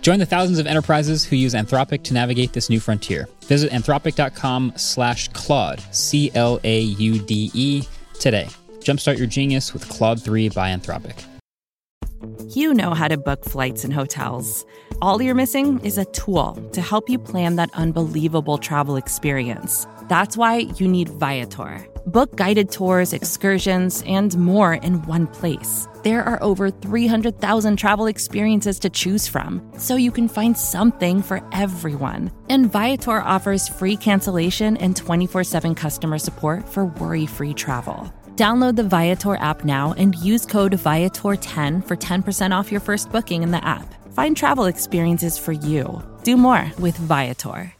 Join the thousands of enterprises who use Anthropic to navigate this new frontier. Visit anthropic.com slash Claude, C L A U D E, today. Jumpstart your genius with Claude 3 by Anthropic. You know how to book flights and hotels. All you're missing is a tool to help you plan that unbelievable travel experience. That's why you need Viator. Book guided tours, excursions, and more in one place. There are over 300,000 travel experiences to choose from, so you can find something for everyone. And Viator offers free cancellation and 24 7 customer support for worry free travel. Download the Viator app now and use code Viator10 for 10% off your first booking in the app. Find travel experiences for you. Do more with Viator.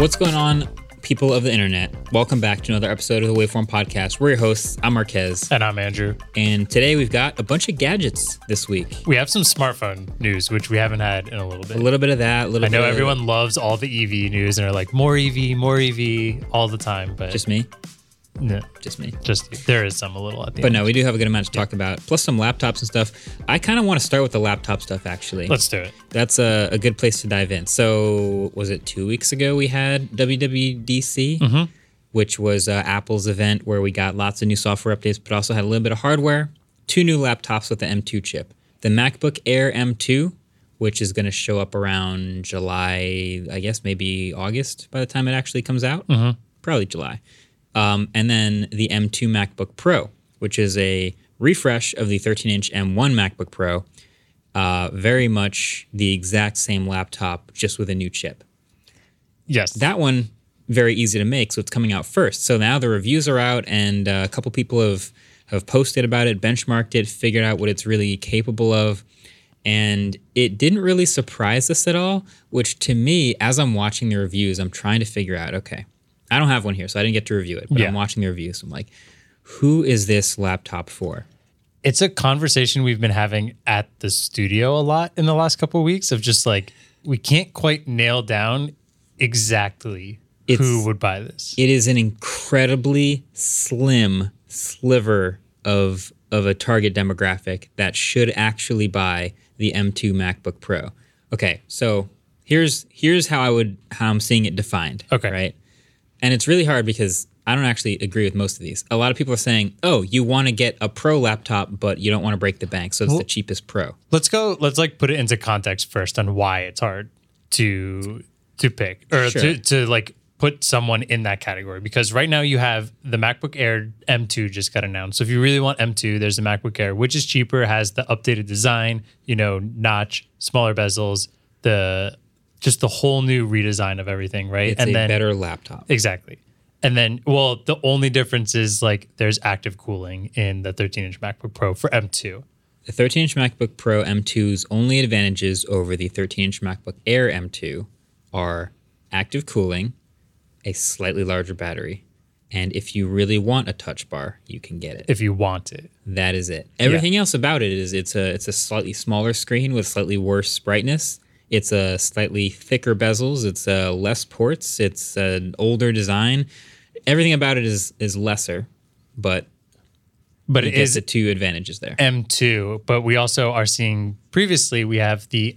What's going on, people of the internet? Welcome back to another episode of the Waveform Podcast. We're your hosts. I'm Marques. And I'm Andrew. And today we've got a bunch of gadgets this week. We have some smartphone news, which we haven't had in a little bit. A little bit of that. A little I know everyone loves all the EV news and are like, more EV, more EV all the time. But Just me. No, Just me. just there is some a little at the But end. no, we do have a good amount to talk about, plus some laptops and stuff. I kind of want to start with the laptop stuff, actually. Let's do it. That's a, a good place to dive in. So, was it two weeks ago we had WWDC, which was uh, Apple's event where we got lots of new software updates, but also had a little bit of hardware. Two new laptops with the M2 chip. The MacBook Air M2, which is going to show up around July, I guess maybe August by the time it actually comes out. Probably July. Um, and then the M2 MacBook Pro, which is a refresh of the 13 inch M1 MacBook Pro uh, very much the exact same laptop, just with a new chip. Yes. That one very easy to make, so it's coming out first. So now the reviews are out, and uh, a couple people have have posted about it, benchmarked it, figured out what it's really capable of, and it didn't really surprise us at all. Which to me, as I'm watching the reviews, I'm trying to figure out. Okay, I don't have one here, so I didn't get to review it, but Yeah. I'm watching the reviews. So I'm like, who is this laptop for? it's a conversation we've been having at the studio a lot in the last couple of weeks of just like, we can't quite nail down exactly It's- who would buy this. it is an incredibly slim sliver of of a target demographic that should actually buy the M2 MacBook Pro. Okay, so here's here's how I would how I'm seeing it defined. Okay. Right? And it's really hard because I don't actually agree with most of these. A lot of people are saying, "Oh, you want to get a pro laptop, but you don't want to break the bank, so it's the cheapest pro." let's go let's like put it into context first on why it's hard to to pick or Sure. to, to like put someone in that category because right now you have the MacBook Air M2 just got announced. So if you really want M2, there's the MacBook Air, which is cheaper, has the updated design, you know, notch, smaller bezels, the just the whole new redesign of everything, right? It's a better laptop. Exactly. And then, well, the only difference is like there's active cooling in the 13 inch MacBook Pro for M2. The 13 inch MacBook Pro M2's only advantages over the 13 inch MacBook Air M2 are active cooling, a slightly larger battery, and if you really want a touch bar, you can get it. if you want it. That is it. Everything else about it is it's a it's a slightly smaller screen with slightly worse brightness. It's a slightly thicker bezels. It's uh, less ports. It's an older design. Everything about it is is lesser, but But it gets the two advantages there. M2, but we also are seeing previously we have the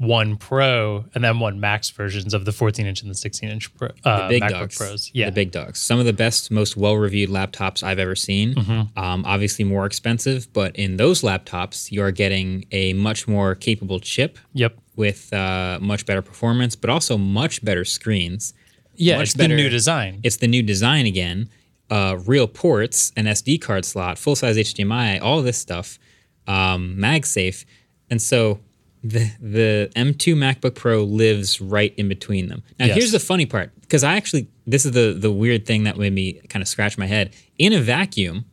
M1 Pro and the M1 Max versions of the 14 inch and the 16 inch Pro, uh, big MacBook dogs. Pros. Yeah. The big dogs. Some of the best, most well reviewed laptops I've ever seen. Mm-hmm. Um, obviously more expensive, but in those laptops, you are getting a much more capable chip Yep. with uh, much better performance, but also much better screens. Yeah, Much it's better. the new design. It's the new design again, uh, real ports, an SD card slot, full size HDMI, all this stuff, um, MagSafe, and so the the M2 MacBook Pro lives right in between them. Now, Yes. here's the funny part, because I actually this is the the weird thing that made me kind of scratch my head. In a vacuum,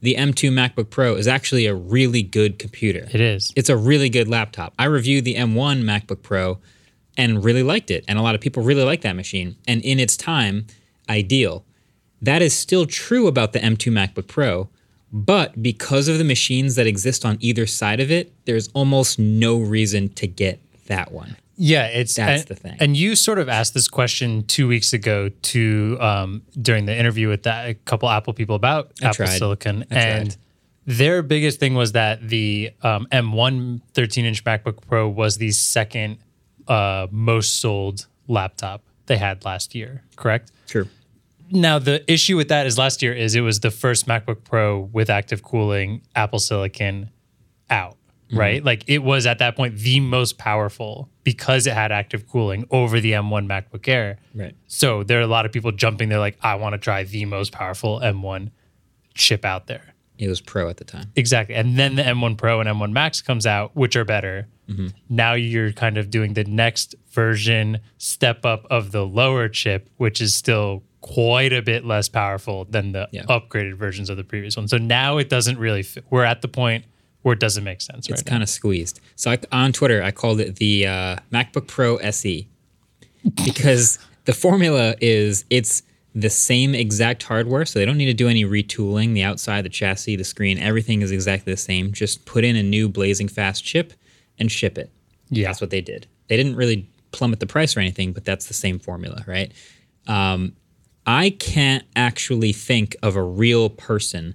the M2 MacBook Pro is actually a really good computer. It is. It's a really good laptop. I reviewed the M1 MacBook Pro and really liked it. And a lot of people really like that machine. And in its time, ideal. That is still true about the M2 MacBook Pro. But because of the machines that exist on either side of it, there's almost no reason to get that one. Yeah, it's That's and, the thing. And you sort of asked this question two weeks ago to um, during the interview with that a couple Apple people about I Apple tried. Silicon, I and tried. their biggest thing was that the um, M1 13-inch MacBook Pro was the second uh, most sold laptop they had last year. Correct. True. Now the issue with that is last year is it was the first MacBook Pro with active cooling Apple Silicon out, Mm-hmm. right? Like it was at that point the most powerful because it had active cooling over the M1 MacBook Air. Right. So there are a lot of people jumping. They're like, I want to try the most powerful M1 chip out there. It was Pro at the time. Exactly. And then the M1 Pro and M1 Max comes out, which are better. Mm-hmm. Now you're kind of doing the next version step up of the lower chip, which is still quite a bit less powerful than the Yeah. upgraded versions of the previous one. So now it doesn't really fit. We're at the point where it doesn't make sense right? It's right kind of squeezed. So I, on Twitter, I called it the uh, MacBook Pro SE because the formula is it's the same exact hardware, so they don't need to do any retooling. The outside, the chassis, the screen, everything is exactly the same. Just put in a new blazing fast chip and ship it. Yeah. That's what they did. They didn't really plummet the price or anything, but that's the same formula, right? Um, I can't actually think of a real person,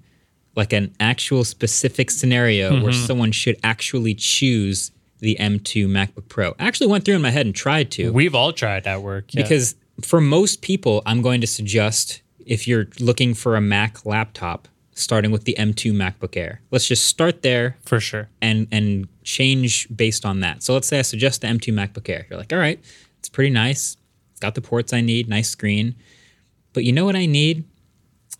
like an actual specific scenario where mm-hmm. someone should actually choose the M2 MacBook Pro. I actually went through in my head and tried to. We've all tried that work. yeah. because for most people, I'm going to suggest if you're looking for a Mac laptop, starting with the M2 MacBook Air. Let's just start there for sure. and and change based on that. So let's say I suggest the M2 MacBook Air. You're like, all right, it's pretty nice. It's got the ports I need, nice screen. But you know what I need?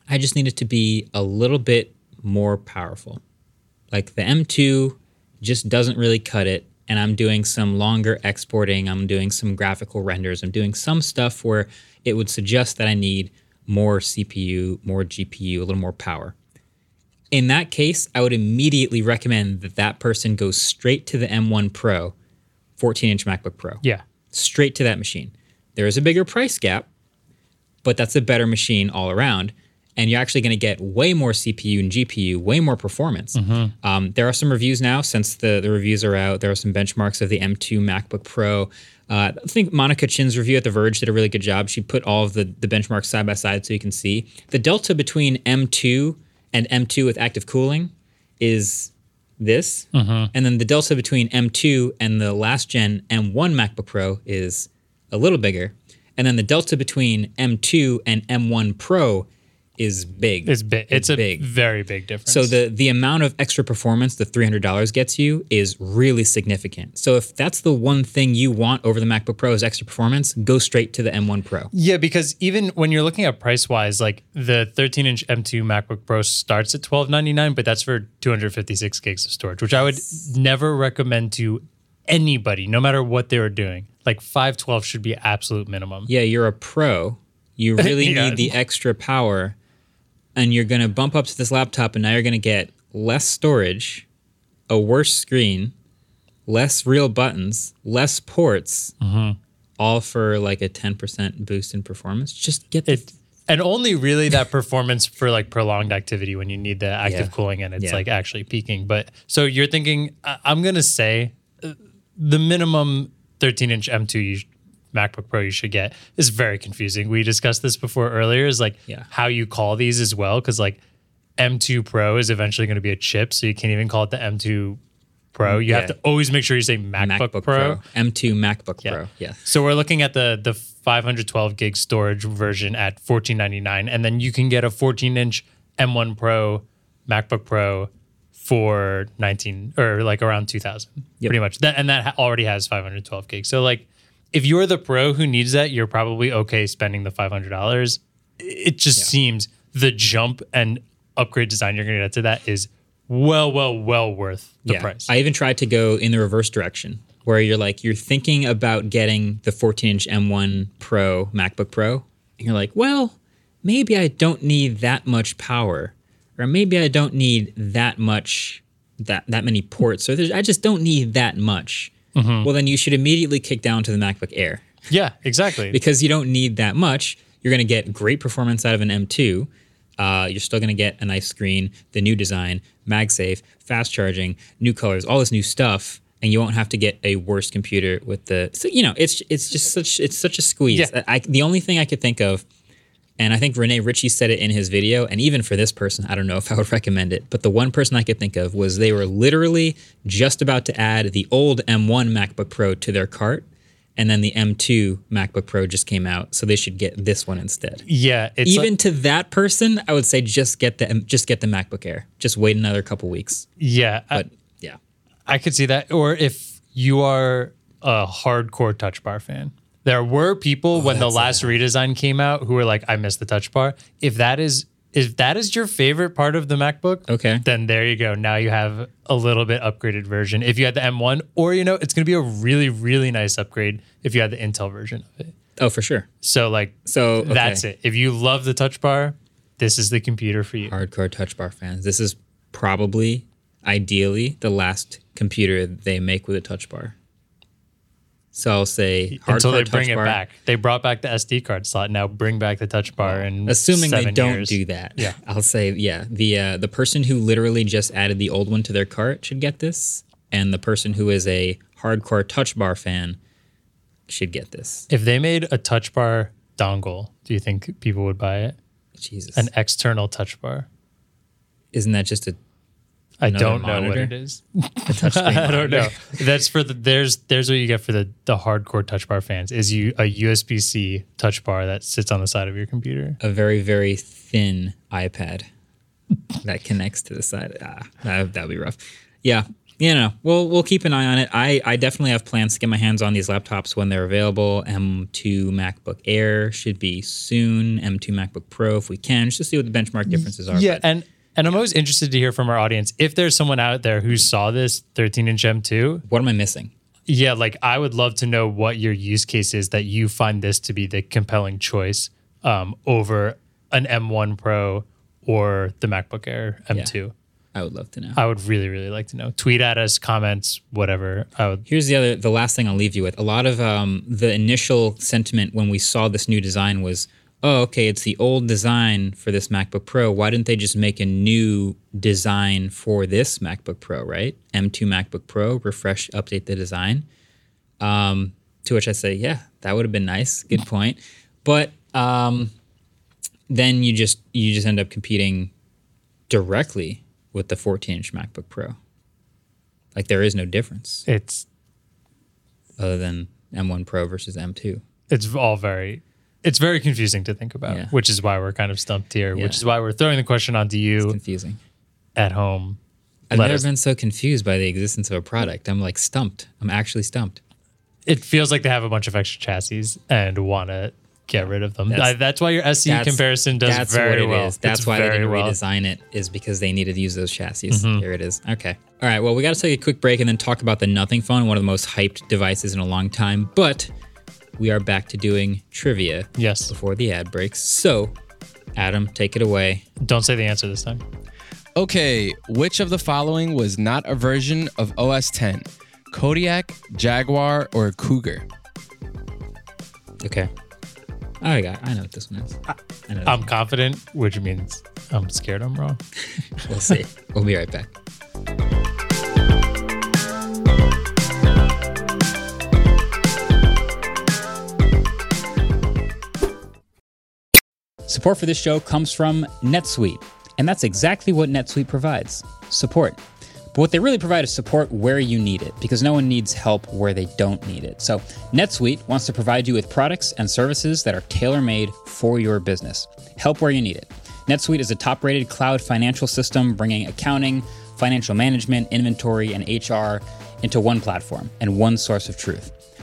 I just need it to be a little bit more powerful. Like the M2 just doesn't really cut it. And I'm doing some longer exporting. I'm doing some graphical renders. I'm doing some stuff where it would suggest that I need more CPU, more GPU, a little more power. In that case, I would immediately recommend that that person goes straight to the M1 Pro, 14 inch MacBook Pro Yeah. straight to that machine. There is a bigger price gap, but that's a better machine all around. And you're actually going to get way more CPU and GPU, way more performance. Um, there are some reviews now since the, the reviews are out. There are some benchmarks of the M2 MacBook Pro. Uh, I think Monica Chin's review at The Verge did a really good job. She put all of the, the benchmarks side by side so you can see. The delta between M2 and M2 with active cooling is this. And then the delta between M2 and the last gen M1 MacBook Pro is a little bigger. And then the delta between M2 and M1 Pro is big. It's big. It's, a big. very big difference. So the the amount of extra performance the three hundred dollars gets you is really significant. So if that's the one thing you want over the MacBook Pro is extra performance, go straight to the M1 Pro. Yeah, because even when you're looking at price wise, like the 13 inch M2 MacBook Pro starts at 1299, but that's for 256 gigs of storage, which I would never recommend to anybody, no matter what they were doing. Like 512 should be absolute minimum. Yeah, you're a pro. You really Yeah. need the extra power, and you're going to bump up to this laptop, and now you're going to get less storage, a worse screen, less real buttons, less ports, Mm-hmm. all for like a 10% boost in performance. Just get the It and only really that performance for like prolonged activity when you need the active Yeah. cooling and it's Yeah. like actually peaking. But so you're thinking, I'm gonna say uh, the minimum 13 inch M2 you MacBook Pro you should get is very confusing. We discussed this before earlier. Is like Yeah. how you call these as well because like M2 Pro is eventually going to be a chip, so you can't even call it the M2 Pro. You have to always make sure you say MacBook, MacBook Pro. Pro. M2 MacBook Pro. Yeah. So we're looking at the the 512 gig storage version at 1499, and then you can get a 14 inch M1 Pro MacBook Pro for 19 or like around 2000, pretty much. That and that already has 512 gigs. So like, if you're the pro who needs that, you're probably okay spending the 500 dollars. It just seems the jump and upgrade design you're going to get to that is well, well, well worth the yeah. price. I even tried to go in the reverse direction where you're like, you're thinking about getting the 14 inch M1 Pro MacBook Pro. And you're like, well, maybe I don't need that much power. Or maybe I don't need that much, that that many ports, or there's, I just don't need that much. Well, then you should immediately kick down to the MacBook Air Yeah, exactly. because you don't need that much. You're going to get great performance out of an M2. Uh, you're still going to get a nice screen, the new design, MagSafe, fast charging, new colors, all this new stuff, and you won't have to get a worse computer with the. So you know, it's it's just such it's such a squeeze. Yeah. I, the only thing I could think of, and I think Rene Ritchie said it in his video, and even for this person, I don't know if I would recommend it, but the one person I could think of was they were literally just about to add the old M1 MacBook Pro to their cart. And then the M2 MacBook Pro just came out, so they should get this one instead yeah, it's even like- to that person, I would say just get the just get the MacBook Air. Just wait another couple weeks. yeah. I- yeah, I could see that. Or if you are a hardcore touch bar fan, there were people oh, when the Oh, last redesign came out who were like, I miss the touch bar. If that is if that is your favorite part of the MacBook, Okay. then there you go. Now you have a little bit upgraded version. If you had the M1, or you know, it's gonna be a really, really nice upgrade if you had the Intel version of it. oh for sure. So like So okay. that's it. If you love the touch bar, this is the computer for you. Hardcore Touch Bar fans, this is probably, ideally, the last computer they make with a Touch Bar. So I'll say hardcore Until they bring it Bar, back. They brought back the SD card slot. Now bring back the touch bar and Assuming they don't years. do that, Yeah. I'll say yeah. The uh, the person who literally just added the old one to their cart should get this, and the person who is a hardcore Touch Bar fan should get this. If they made a touch bar dongle, do you think people would buy it? Jesus, An external touch bar? isn't that just a I don't know what it is. a touch screen I don't know. That's for the there's there's what you get for the the hardcore touch bar fans is you a USB C touch bar that sits on the side of your computer. a very very thin iPad that connects to the side. Ah, that that'd be rough. Yeah, you know, we'll we'll keep an eye on it. I I definitely have plans to get my hands on these laptops when they're available. M2 MacBook Air should be soon. M2 MacBook Pro if we can, just to see what the benchmark differences are. Yeah, but and and I'm always interested to hear from our audience if there's someone out there who saw this 13 inch M2 what am I missing? Yeah, like I would love to know what your use case is that you find this to be the compelling choice um, over an M1 Pro or the MacBook Air M2. I would love to know. I would really, really like to know. Tweet at us, comments, whatever. I would. Here's the other, the last thing I'll leave you with. A lot of um, the initial sentiment when we saw this new design was, oh, okay, it's the old design for this MacBook Pro. Why didn't they just make a new design for this MacBook Pro, right? M2 MacBook Pro, refresh, update the design. Um, to which I say, yeah, that would have been nice. Good point. But um, then you just you just end up competing directly with the 14 inch MacBook Pro. Like there is no difference It's other than M1 Pro versus M2. it's all very. It's very confusing to think about, Yeah. which is why we're kind of stumped here. Yeah. Which is why we're throwing the question onto you Confusing. at home. I've never us- been so confused by the existence of a product. I'm like stumped. I'm actually stumped. It feels like they have a bunch of extra chassis and want to get rid of them. That's- That's, that's why your SE comparison does that's very well. is. That's It's why they didn't well. Mm-hmm. redesign it is because they needed to use those chassis. Here it is. Okay. All right. Well, we got to take a quick break and then talk about the Nothing Phone, one of the most hyped devices in a long time. But we are back to doing trivia Yes. before the ad breaks. So, Adam, take it away. Don't say the answer this time. Okay, which of the following was not a version of OS 10? Kodiak, Jaguar, or Cougar? Okay. Oh, I got. I know what this one is. I know. I'm confident, which means I'm scared I'm wrong. we'll see. We'll be right back. Support for this show comes from NetSuite, and that's exactly what NetSuite provides support. But what they really provide is support where you need it, because no one needs help where they don't need it. So, NetSuite wants to provide you with products and services that are tailor made for your business. Help where you need it. NetSuite is a top rated cloud financial system bringing accounting, financial management, inventory, and HR into one platform and one source of truth.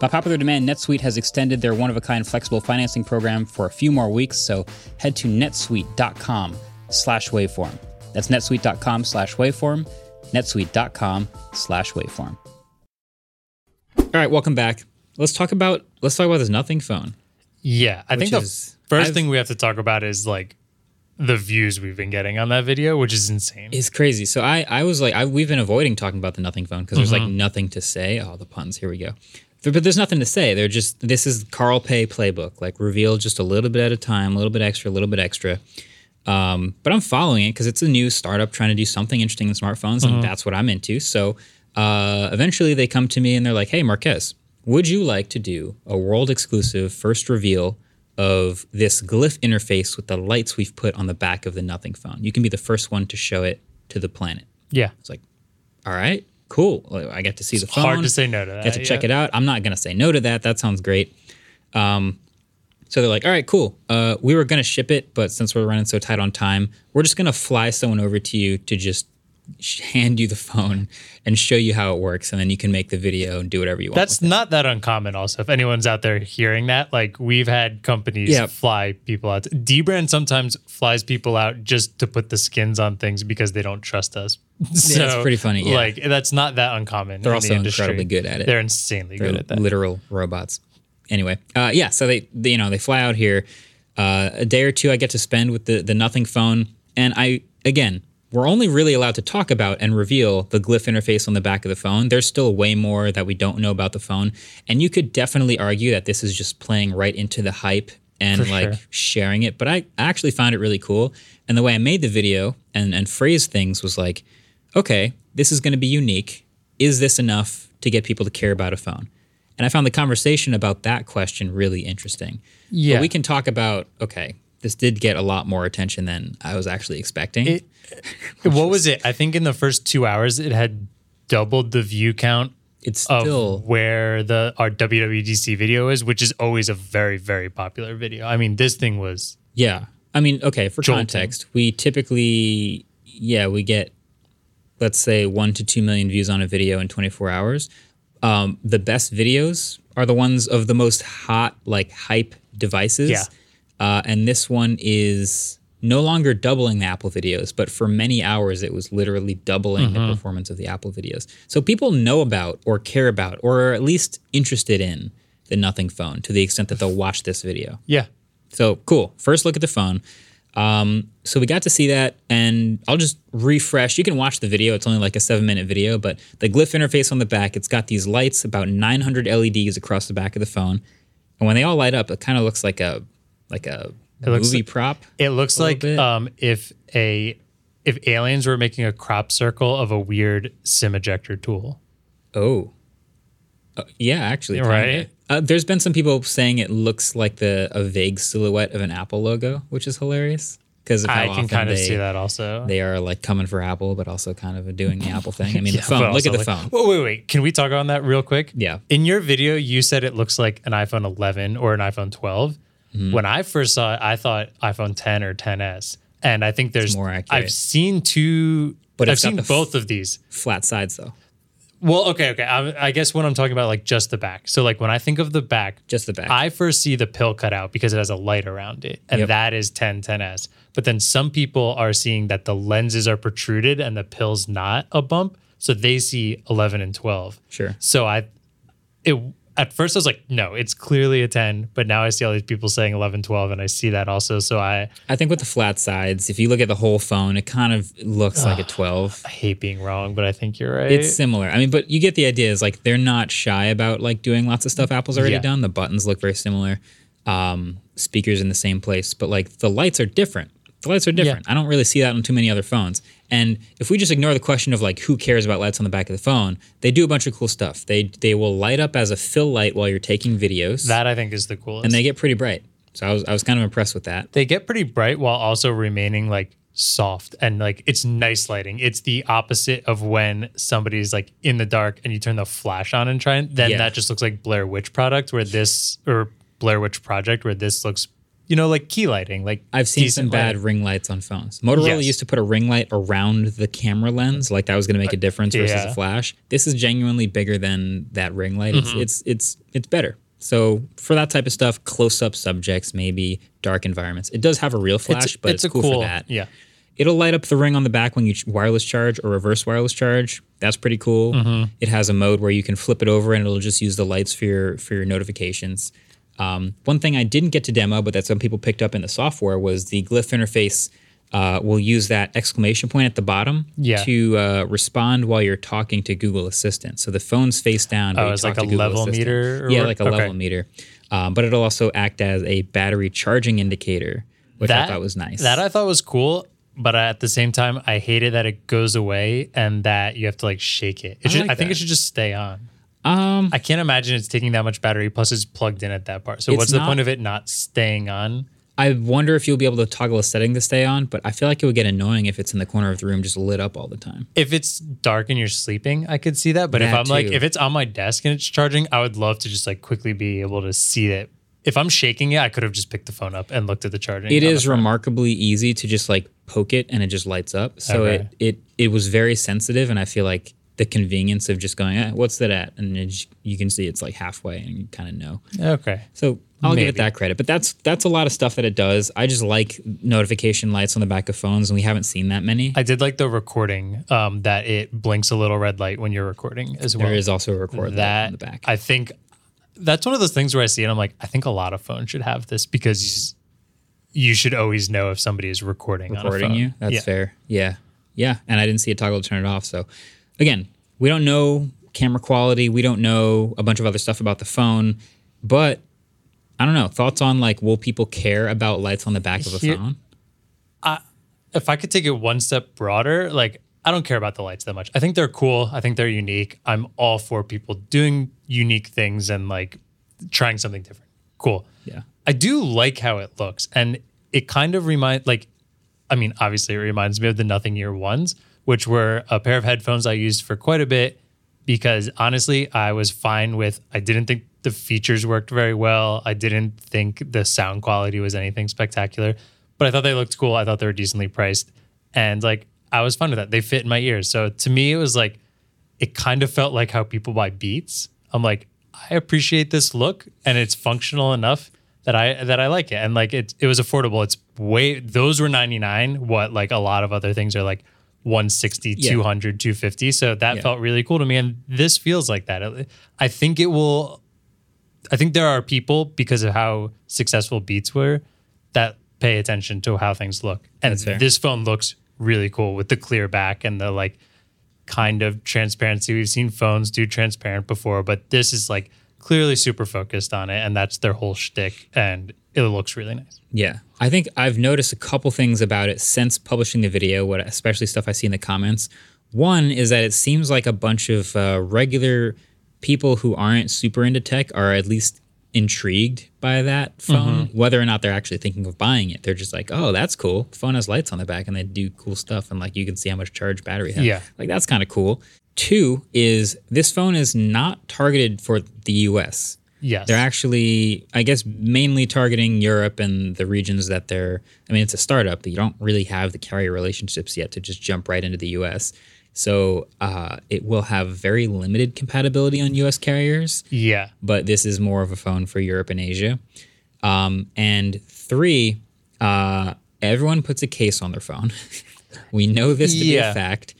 By popular demand, NetSuite has extended their one-of-a-kind flexible financing program for a few more weeks, so head to netsuite.com slash waveform. That's netsuite.com slash waveform, netsuite.com slash waveform. All right, welcome back. Let's talk about let's talk about this nothing phone. Yeah, I think the is- 1st I've- thing we have to talk about is like the views we've been getting on that video, which is insane. It's crazy. So I, I was like, I, we've been avoiding talking about the nothing phone because there's like Mm-hmm. nothing to say. Oh, the puns. Here we go. But, there's nothing to say. They're just this is Carl Pei playbook. Like reveal just a little bit at a time, a little bit extra, a little bit extra. Um, but I'm following it because it's a new startup trying to do something interesting in smartphones, and that's what I'm into. So uh, eventually they come to me and they're like, "Hey, Marques, would you like to do a world exclusive first reveal of this glyph interface with the lights we've put on the back of the Nothing phone? You can be the first one to show it to the planet." yeah, It's like, all right, cool. I get to see the phone. hard to say no to that. Get to check it out. I'm not gonna say no to that. That sounds great. Um, so they're like, all right, cool. Uh, we were gonna ship it, but since we're running so tight on time, we're just gonna fly someone over to you to just hand you the phone and show you how it works, and then you can make the video and do whatever you want. That's not that uncommon. Also, if anyone's out there hearing that, like we've had companies Yeah. fly people out. D-brand sometimes flies people out just to put the skins on things because they don't trust us. so, that's pretty funny, yeah. Like that's not that uncommon. They're in also the industry. incredibly good at it. They're insanely They're good at that. literal robots. Anyway, uh, yeah. So they, they, you know, they fly out here. Uh, a day or two I get to spend with the the Nothing phone, and I again, we're only really allowed to talk about and reveal the glyph interface on the back of the phone. There's still way more that we don't know about the phone, and you could definitely argue that this is just playing right into the hype and For like sure. sharing it. But I actually found it really cool, and the way I made the video and and phrased things was like, okay, this is going to be unique. Is this enough to get people to care about a phone? And I found the conversation about that question really interesting. Yeah. But we can talk about, okay, this did get a lot more attention than I was actually expecting. It- what was it? I think in the first two hours, it had doubled the view count it's still, where the our WWDC video is, which is always a very very popular video. I mean, this thing was yeah. I mean, okay, for Jolting. context, we typically, yeah, we get, let's say, one to two million views on a video in 24 hours. Um, the best videos are the ones of the most hot, like hype devices. Yeah. Uh, and this one is no longer doubling the Apple videos, but for many hours it was literally doubling Mm-hmm. the performance of the Apple videos. So people know about or care about or are at least interested in the Nothing phone to the extent that they'll watch this video. yeah. So cool. First look at the phone. Um, so we got to see that, and I'll just refresh. You can watch the video. It's only like a seven minute video, but the glyph interface on the back, it's got these lights, about 900 LEDs across the back of the phone, and when they all light up, it kind of looks like a like a looks movie like- prop. It looks like um, if a if aliens were making a crop circle of a weird sim ejector tool. Oh, Uh, yeah, actually. Right? Uh, there's been some people saying it looks like the a vague silhouette of an Apple logo, which is hilarious because I can kind of they- see that also. They are like coming for Apple, but also kind of doing the Apple thing. I mean, Yeah, the phone. Look at the like- phone. Wait, wait, wait. Can we talk on that real quick? Yeah. In your video, you said it looks like an iPhone 11 or an iPhone 12. Mm-hmm. When I first saw it, I thought iPhone 10 or 10s. And I think there's more accurate. I've seen two. But I've seen the f- both of these. Flat sides though, Well, okay, okay. I, I guess when I'm talking about like just the back. So like when I think of the back, just the back. I first see the pill cut out because it has a light around it, and Yep. that is 10 10s. But then some people are seeing that the lenses are protruded and the pill's not a bump, so they see 11 and 12. sure. So I, it at first I was like, no, it's clearly a 10, but now I see all these people saying 11, 12, and I see that also. So I, I think with the flat sides, if you look at the whole phone, it kind of looks like a 12. I hate being wrong, but I think you're right. It's similar. I mean, but you get the idea. Is like they're not shy about like doing lots of stuff Apple's already Yeah. done. The buttons look very similar. Um, speakers in the same place, but like the lights are different. The lights are different. I don't really see that on too many other phones. And if we just ignore the question of like who cares about lights on the back of the phone, they do a bunch of cool stuff. They they will light up as a fill light while you're taking videos, that I think is the coolest. and they get pretty bright. So I was I was kind of impressed with that. they get pretty bright while also remaining like soft and like it's nice lighting. It's the opposite of when somebody's like in the dark and you turn the flash on and try and then Yeah. that just looks like Blair Witch product where this or Blair Witch project where this looks you know, like key lighting. Like I've seen some bad lighting. ring lights on phones. Motorola Yes. used to put a ring light around the camera lens, like that was going to make a difference versus yeah. a flash. This is genuinely bigger than that ring light. Mm-hmm. It's, it's it's it's better. So for that type of stuff, close up subjects, maybe dark environments. It does have a real flash, but it's, a cool, for that. Yeah. It'll light up the ring on the back when you wireless charge or reverse wireless charge. That's pretty cool. Mm-hmm. It has a mode where you can flip it over and it'll just use the lights for your for your notifications. Um, one thing I didn't get to demo, but that some people picked up in the software was the glyph interface. Uh, will use that exclamation point at the bottom Yeah. to uh, respond while you're talking to Google Assistant. So the phone's face down. Oh, it's like a Google level Assistant. meter Yeah, like a Okay. level meter. Um, but it'll also act as a battery charging indicator, which I thought was nice. That I thought was cool, but at the same time, I hated that it goes away and that you have to like shake it. It I should, like I think it should just stay on. Um, I can't imagine it's taking that much battery. Plus, it's plugged in at that part. So, what's the not- point of it not staying on? I wonder if you'll be able to toggle a setting to stay on, but I feel like it would get annoying if it's in the corner of the room just lit up all the time. If it's dark and you're sleeping, I could see that. But if I'm like, if it's on my desk and it's charging, I would love to just like quickly be able to see it. If I'm shaking it, I could have just picked the phone up and looked at the charging. It is remarkably easy to just like poke it and it just lights up. So Okay. it, it it was very sensitive, and I feel like the convenience of just going, eh, "What's that at?" and just, you can see it's like halfway, and you kind of know. Okay. So I'll give it that credit. But that's that's a lot of stuff that it does. I just like notification lights on the back of phones, and we haven't seen that many. I did like the recording um, that it blinks a little red light when you're recording as well. there is also a record that on the back. I think that's one of those things where I see it. I'm like, I think a lot of phones should have this because you should always know if somebody is recording. recording you. That's yeah. fair. Yeah. Yeah. And I didn't see a toggle to turn it off. So again, we don't know camera quality. We don't know a bunch of other stuff about the phone. But I don't know. Thoughts on like will people care about lights on the back of a Here- phone? If I could take it one step broader, like I don't care about the lights that much. I think they're cool. I think they're unique. I'm all for people doing unique things and like trying something different. Cool. Yeah. I do like how it looks, and it kind of remind like, I mean, obviously it reminds me of the Nothing year ones, which were a pair of headphones I used for quite a bit because honestly, I was fine with. I didn't think the features worked very well. I didn't think the sound quality was anything spectacular, but I thought they looked cool. I thought they were decently priced, and like I was fine with that. They fit in my ears, so to me, it was like it kind of felt like how people buy Beats. I'm like, I appreciate this look and it's functional enough that I that I like it. And like it it was affordable. It's way those were 99 what like a lot of other things are like 160, Yeah. 200, 250. So that Yeah. felt really cool to me and this feels like that. I think it will I think there are people because of how successful Beats were that pay attention to how things look. And this phone looks really cool with the clear back and the like kind of transparency. We've seen phones do transparent before, but this is like clearly super focused on it, and that's their whole shtick, and it looks really nice. Yeah. I think I've noticed a couple things about it since publishing the video, what especially stuff I see in the comments. One is that it seems like a bunch of uh, regular people who aren't super into tech are at least intrigued by that phone, Mm-hmm. whether or not they're actually thinking of buying it. They're just like, oh, that's cool. The phone has lights on the back and they do cool stuff. And like you can see how much charge battery has. Yeah. Like that's kind of cool. Two is this phone is not targeted for the US. Yes, They're actually, I guess, mainly targeting Europe and the regions that they're. I mean, it's a startup, but you don't really have the carrier relationships yet to just jump right into the US. So uh, it will have very limited compatibility on US carriers, yeah, but this is more of a phone for Europe and Asia. Um, and three, uh, everyone puts a case on their phone. we know this to be a fact.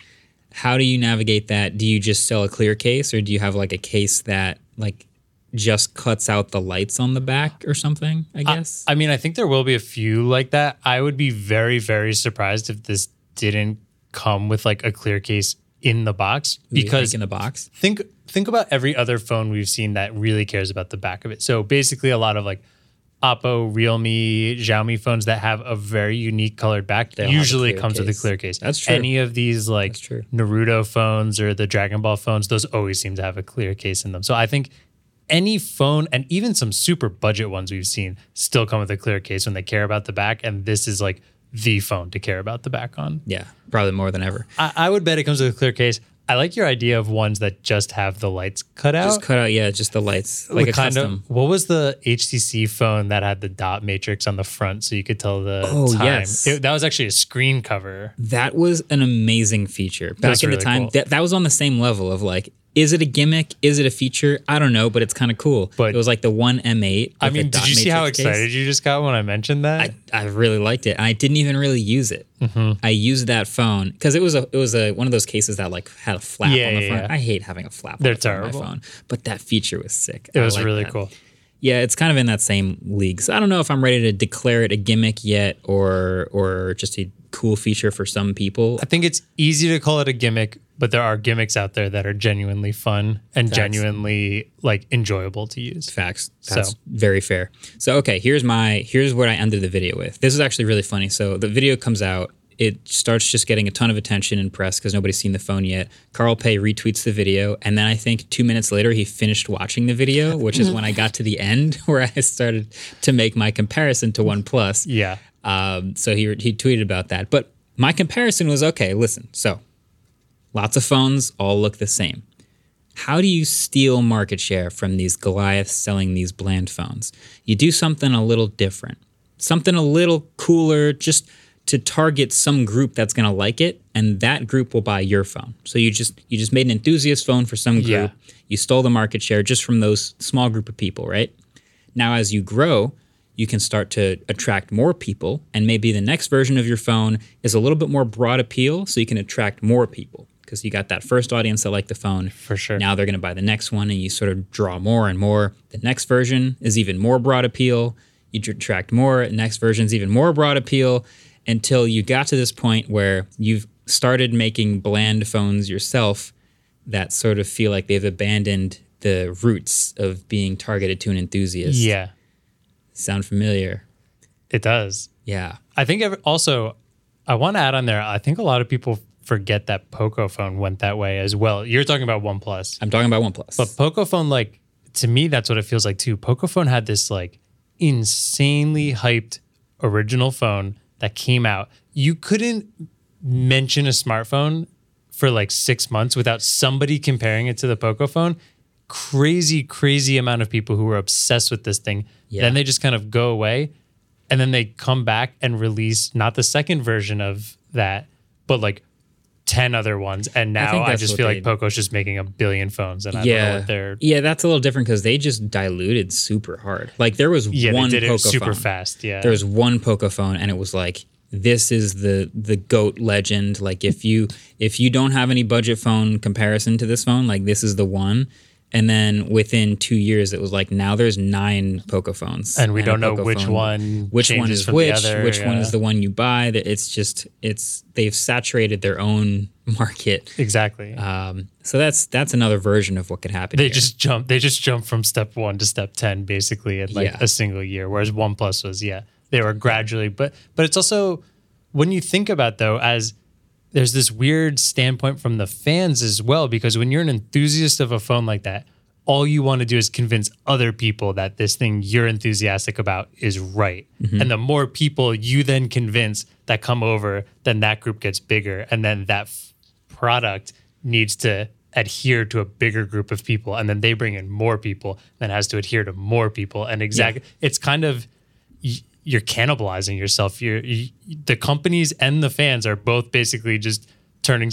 How do you navigate that? Do you just sell a clear case, or do you have like a case that like just cuts out the lights on the back or something? I guess. I mean, I think there will be a few like that. I would be very, very surprised if this didn't come with like a clear case in the box because think in the box. think think about every other phone we've seen that really cares about the back of it. So basically, a lot of like Oppo, Realme, Xiaomi phones that have a very unique colored back They'll usually comes with a clear case. That's true. Any of these like Naruto phones or the Dragon Ball phones, those always seem to have a clear case in them. So I think any phone and even some super budget ones we've seen still come with a clear case when they care about the back. And this is like the phone to care about the back on. Yeah, probably more than ever. I, I would bet it comes with a clear case. I like your idea of ones that just have the lights cut out. Just cut out, yeah, just the lights, like a kind custom. of what was the HTC phone that had the dot matrix on the front so you could tell the Oh, time? yes. It- that was actually a screen cover. That was an amazing feature. Back in the time, cool. that, that was on the same level of like, is it a gimmick? Is it a feature? I don't know, but it's kind of cool. But- it was like the one M8. I mean, did you see how matrix case. excited you just got when I mentioned that? I, I really liked it, I didn't even really use it. Mm-hmm. I used that phone because it was a it was a one of those cases that like had a flap Yeah, on the yeah, front. yeah. I hate having a flap. They're on the terrible. my phone, but that feature was sick. it I was really that. cool. Yeah, it's kind of in that same league. So I don't know if I'm ready to declare it a gimmick yet, or or just a cool feature for some people. I think it's easy to call it a gimmick, but there are gimmicks out there that are genuinely fun and Facts. genuinely like enjoyable to use. Facts. That's So- very fair. So okay, here's my here's what I ended the video with. This is actually really funny. So the video comes out. It starts just getting a ton of attention and press because nobody's seen the phone yet. Carl Pei retweets the video, and then I think two minutes later he finished watching the video, which is when I got to the end where I started to make my comparison to OnePlus. Yeah. Um, so he he tweeted about that. But my comparison was okay. Listen, so lots of phones all look the same. How do you steal market share from these Goliaths selling these bland phones? You do something a little different, something a little cooler, just to target some group that's going to like it, and that group will buy your phone. So you just you just made an enthusiast phone for some group. Yeah. You stole the market share just from those small group of people, right? Now, as you grow, you can start to attract more people, and maybe the next version of your phone is a little bit more broad appeal, so you can attract more people because you got that first audience that liked the phone. For sure. Now they're going to buy the next one, and you sort of draw more and more. The next version is even more broad appeal. You attract more. Next version is even more broad appeal until you got to this point where you've started making bland phones yourself that sort of feel like they've abandoned the roots of being targeted to an enthusiast. Yeah, Sound familiar? it does. Yeah. I think also, I want to add on there. I think a lot of people forget that Poco phone went that way as well. You're talking about OnePlus, I'm talking about OnePlus. but Poco phone, like to me, that's what it feels like too. Poco phone had this like insanely hyped original phone that came out. You couldn't mention a smartphone for like six months without somebody comparing it to the Poco phone. Crazy, crazy amount of people who were obsessed with this thing. Yeah. Then they just kind of go away and then they come back and release not the second version of that, but like 10 other ones. And now think I, just feel like Poco's just making a billion phones. And I don't know yeah, what they're. yeah, that's a little different because they just diluted super hard. Like there was Yeah, one Poco super phone. fast. Yeah. There was one Poco phone, and it was like this is the the goat legend. Like if you if you don't have any budget phone comparison to this phone, like this is the one. And then within two years, it was like now there's nine Poco phones, And we don't know which one which one is which, other, which one is the one you buy. That it's just it's they've saturated their own market. exactly. Um, so that's that's another version of what could happen. they here. just jump. They just jump from step one to step ten basically in like Yeah. a single year. Whereas OnePlus was yeah, they were gradually. But but it's also when you think about though as there's this weird standpoint from the fans as well because when you're an enthusiast of a phone like that, all you want to do is convince other people that this thing you're enthusiastic about is right. Mm-hmm. And the more people you then convince that come over, then that group gets bigger and then that f- product needs to adhere to a bigger group of people and then they bring in more people then has to adhere to more people and exactly it's kind of you're cannibalizing yourself. You're you, the companies and the fans are both basically just turning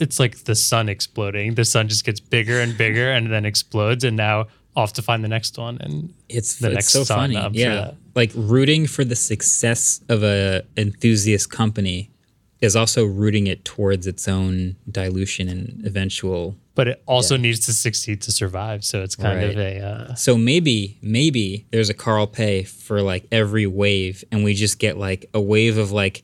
it's like the sun exploding. The sun just gets bigger and bigger and then explodes and now off to find the next one and it's the it's next so sun, funny. I'm yeah, that- like rooting for the success of a enthusiast company is also rooting it towards its own dilution and eventual. but it also needs to succeed to survive so it's kind of a uh, So maybe maybe there's a Carl Pei for like every wave, and we just get like a wave of like.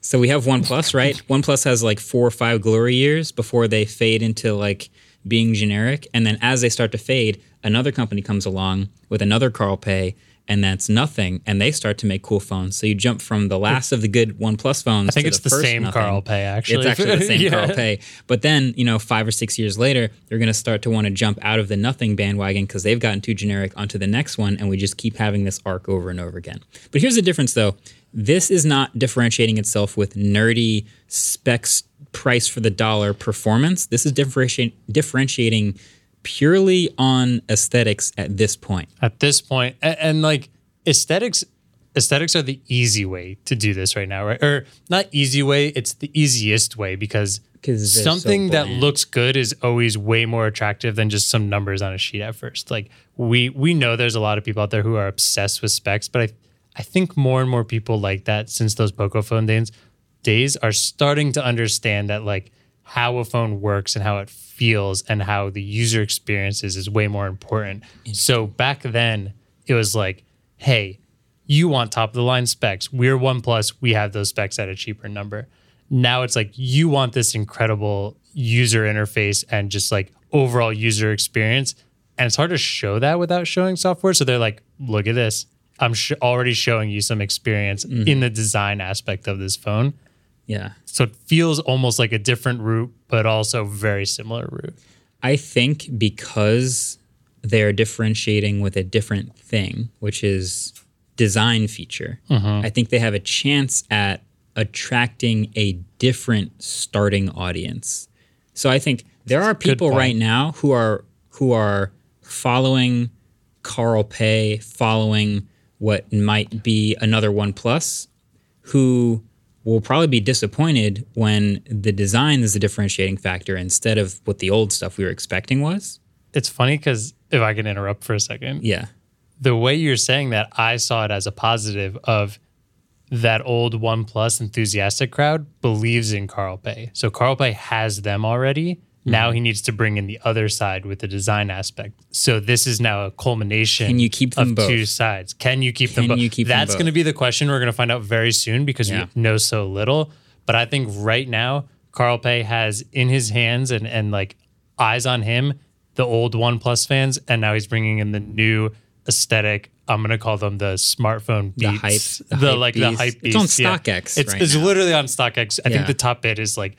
So we have One Plus, right? One Plus has like four or five glory years before they fade into like being generic, and then as they start to fade, another company comes along with another Carl Pei, and that's nothing, and they start to make cool phones. So you jump from the last of the good OnePlus phones. I think it's the first same nothing. Carl Pei actually It's actually the same Yeah. Carl Pei. But then, you know, five or six years later, they're going to start to want to jump out of the nothing bandwagon because they've gotten too generic onto the next one. And we just keep having this arc over and over again. But here's the difference, though. This is not differentiating itself with nerdy specs price for the dollar performance. This is differentiating differentiating purely on aesthetics at this point. at this point and, and like aesthetics aesthetics are the easy way to do this right now right? Or not easy way it's the easiest way because they're so something that looks good is always way more attractive than just some numbers on a sheet at first. Like we we know there's a lot of people out there who are obsessed with specs but i i think more and more people like that since those poco phone days days are starting to understand that like how a phone works and how it feels and how the user experiences is way more important. So back then it was like, hey, you want top of the line specs. We're OnePlus, we have those specs at a cheaper number. Now it's like you want this incredible user interface and just like overall user experience. And it's hard to show that without showing software. So they're like, look at this. I'm sh- already showing you some experience mm-hmm. in the design aspect of this phone. Yeah. So it feels almost like a different route, but also very similar route. I think because they're differentiating with a different thing, which is design feature, mm-hmm. I think they have a chance at attracting a different starting audience. So I think there are people right now who are who are following Carl Pei, following what might be another OnePlus, who will probably be disappointed when the design is the differentiating factor instead of what the old stuff we were expecting was. It's funny because if I can interrupt for a second, Yeah. the way you're saying that, I saw it as a positive of that old OnePlus enthusiastic crowd believes in Carl Pei. So Carl Pei has them already. Now mm-hmm. he needs to bring in the other side with the design aspect. So this is now a culmination Can you keep them of both? two sides. Can you keep them Can both? you keep them That's going to be the question we're going to find out very soon because Yeah. we know so little. But I think right now, Carl Pei has in his hands and, and like eyes on him the old OnePlus fans, and now he's bringing in the new aesthetic. I'm gonna call them the smartphone The beats, hype- the hype like beast. the hype. It's on beast, yeah. StockX It's right it's literally on StockX. I Yeah. think the top bid is like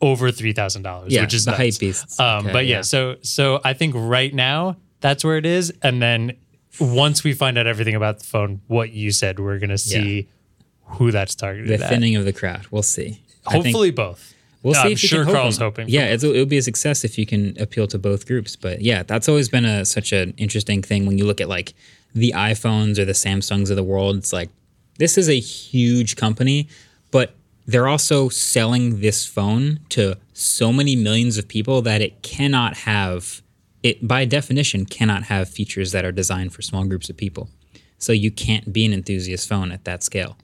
over three thousand dollars, Yeah, which is the nuts. hype beasts. Um, Okay, but yeah, yeah. so so I think right now that's where it is, and then once we find out everything about the phone, what you said, we're gonna see who that's targeted The at. thinning of the crowd. We'll see. Hopefully both. we'll see I'm if you sure can hope Carl's them. hoping. Yeah, it's, it'll be a success if you can appeal to both groups. But yeah, that's always been a such an interesting thing when you look at like the iPhones or the Samsungs of the world. It's like this is a huge company, they're also selling this phone to so many millions of people that it cannot have it by definition cannot have features that are designed for small groups of people. So you can't be an enthusiast phone at that scale.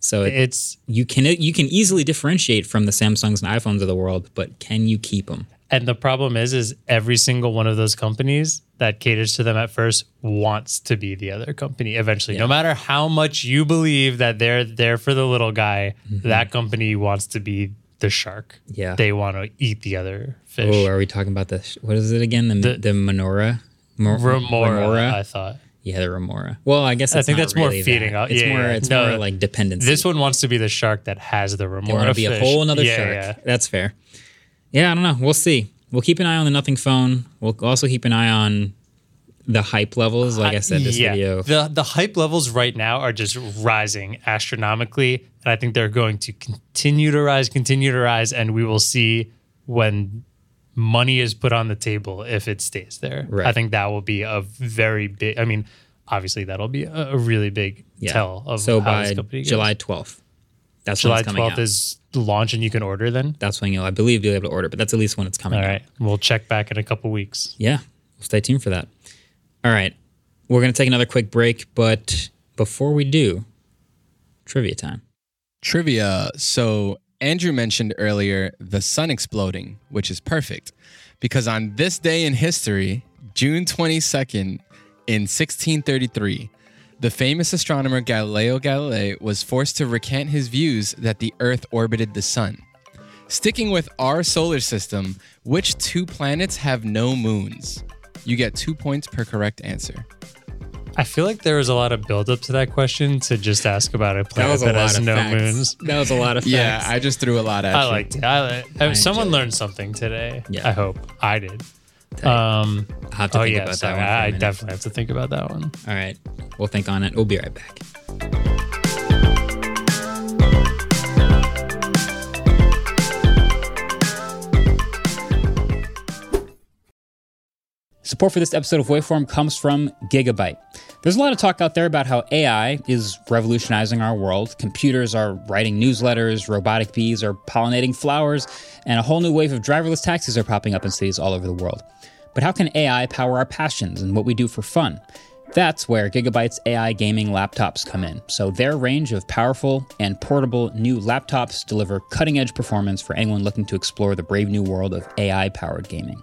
So it, It's you can you can easily differentiate from the Samsungs and iPhones of the world, but can you keep them? And the problem is, is every single one of those companies that caters to them at first wants to be the other company eventually. No matter how much you believe that they're there for the little guy, that company wants to be the shark. Mm-hmm. Yeah. They want to eat the other fish. Oh, are we talking about the what is it again? The the, menorah, Mor- Remora, I thought. yeah, the remora. Well, I guess I think that's more feeding that. off- It's yeah, more it's No, more like dependency. This one wants to be the shark that has the remora They want to be a whole another yeah, shark. Yeah. That's fair. Yeah, I don't know. We'll see. We'll keep an eye on the Nothing phone. We'll also keep an eye on the hype levels. Like I said, this yeah. video. The the hype levels right now are just rising astronomically, and I think they're going to continue to rise, continue to rise, and we will see when money is put on the table if it stays there. Right. I think that will be a very big. I mean, obviously that'll be a, a really big Yeah. tell of so how by this company goes. July twelfth. That's when July it's coming twelfth out. is the launch, and you can order then. That's when you'll, I believe, you'll be able to order. But that's at least when it's coming All out. right, we'll check back in a couple weeks. Yeah, we'll stay tuned for that. All right, we're gonna take another quick break, but before we do, trivia time. Trivia. So, Andrew mentioned earlier the sun exploding, which is perfect because on this day in history, June 22nd, in 1633, the famous astronomer Galileo Galilei was forced to recant his views that the Earth orbited the sun. Sticking with our solar system, which two planets have no moons? You get two points per correct answer. I feel like there was a lot of buildup to that question to just ask about a planet that, has no moons. That was a lot of facts. Yeah, I just threw a lot at I you. liked it. I, li- uh, someone enjoyed it. learned something today. Yeah. I hope I did. Um, I have to oh think yeah, about sorry. that one. I definitely have to think about that one. All right, we'll think on it. We'll be right back. Support for this episode of Waveform comes from Gigabyte. There's a lot of talk out there about how AI is revolutionizing our world. Computers are writing newsletters, robotic bees are pollinating flowers and a whole new wave of driverless taxis are popping up in cities all over the world. But how can AI power our passions and what we do for fun? That's where Gigabyte's AI gaming laptops come in. So, their range of powerful and portable new laptops deliver cutting edge performance for anyone looking to explore the brave new world of AI powered gaming.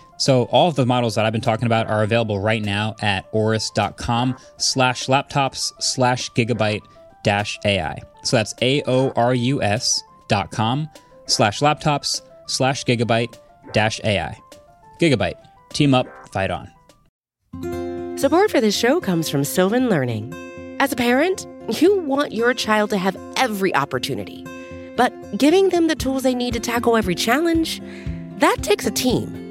so all of the models that I've been talking about are available right now at aorus.com slash laptops slash gigabyte dash AI. So that's A-O-R-U-S dot com slash laptops slash gigabyte dash AI. Gigabyte. Team up, fight on. Support for this show comes from Sylvan Learning. As a parent, you want your child to have every opportunity, but giving them the tools they need to tackle every challenge, that takes a team.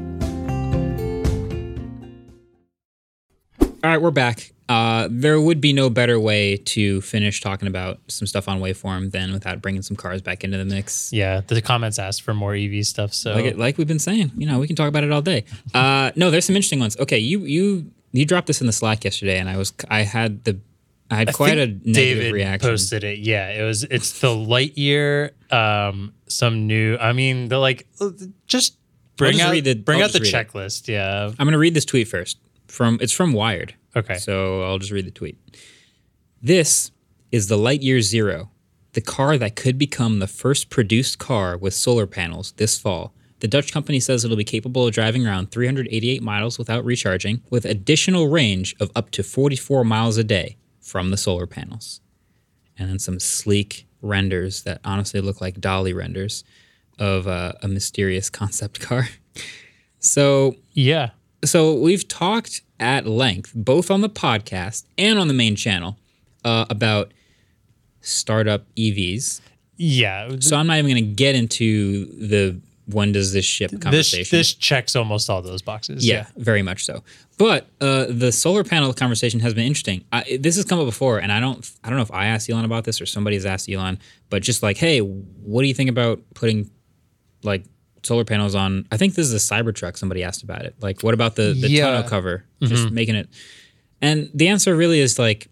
All right, we're back. Uh, there would be no better way to finish talking about some stuff on Waveform than without bringing some cars back into the mix. Yeah, the comments asked for more EV stuff. So, like, it, like we've been saying, you know, we can talk about it all day. Uh, no, there's some interesting ones. Okay, you you you dropped this in the Slack yesterday, and I was I had the I had I quite a negative David reaction. posted it. Yeah, it was. It's the Lightyear. Um, some new. I mean, the like. Just bring out the- bring I'll out the read it. checklist. Yeah. I'm going to read this tweet first. From it's from Wired. Okay. So I'll just read the tweet. This is the Lightyear Zero, the car that could become the first produced car with solar panels this fall. The Dutch company says it'll be capable of driving around 388 miles without recharging, with additional range of up to 44 miles a day from the solar panels. And then some sleek renders that honestly look like DALL-E renders of uh, a mysterious concept car. So yeah. So we've talked at length, both on the podcast and on the main channel, uh, about startup EVs. Yeah. So I'm not even going to get into the when does this ship this conversation. this checks almost all those boxes. yeah, very much so. But uh, the solar panel conversation has been interesting. I, this has come up before, and I don't I don't know if I asked Elon about this or somebody's asked Elon, but just like, hey, what do you think about putting like solar panels on? I think this is a Cybertruck. Somebody asked about it. Like, what about the the Yeah. tonneau cover? Mm-hmm. Just making it. And the answer really is like,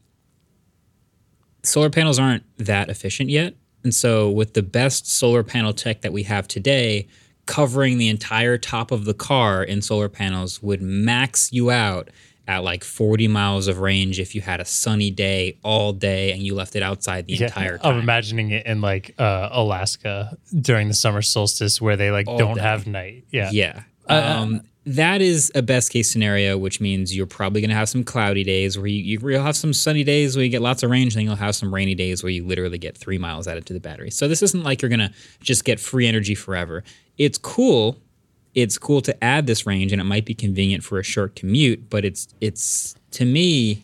solar panels aren't that efficient yet. And so, with the best solar panel tech that we have today, covering the entire top of the car in solar panels would max you out at like 40 miles of range if you had a sunny day all day and you left it outside the entire time. I'm imagining it in like uh, Alaska during the summer solstice where they like All don't day. have night. Yeah. Yeah. Uh, Um, that is a best case scenario, which means you're probably going to have some cloudy days where you, you'll have some sunny days where you get lots of range, and then you'll have some rainy days where you literally get three miles added to the battery. So this isn't like you're going to just get free energy forever. It's cool. It's cool to add this range, and it might be convenient for a short commute, but it's it's to me,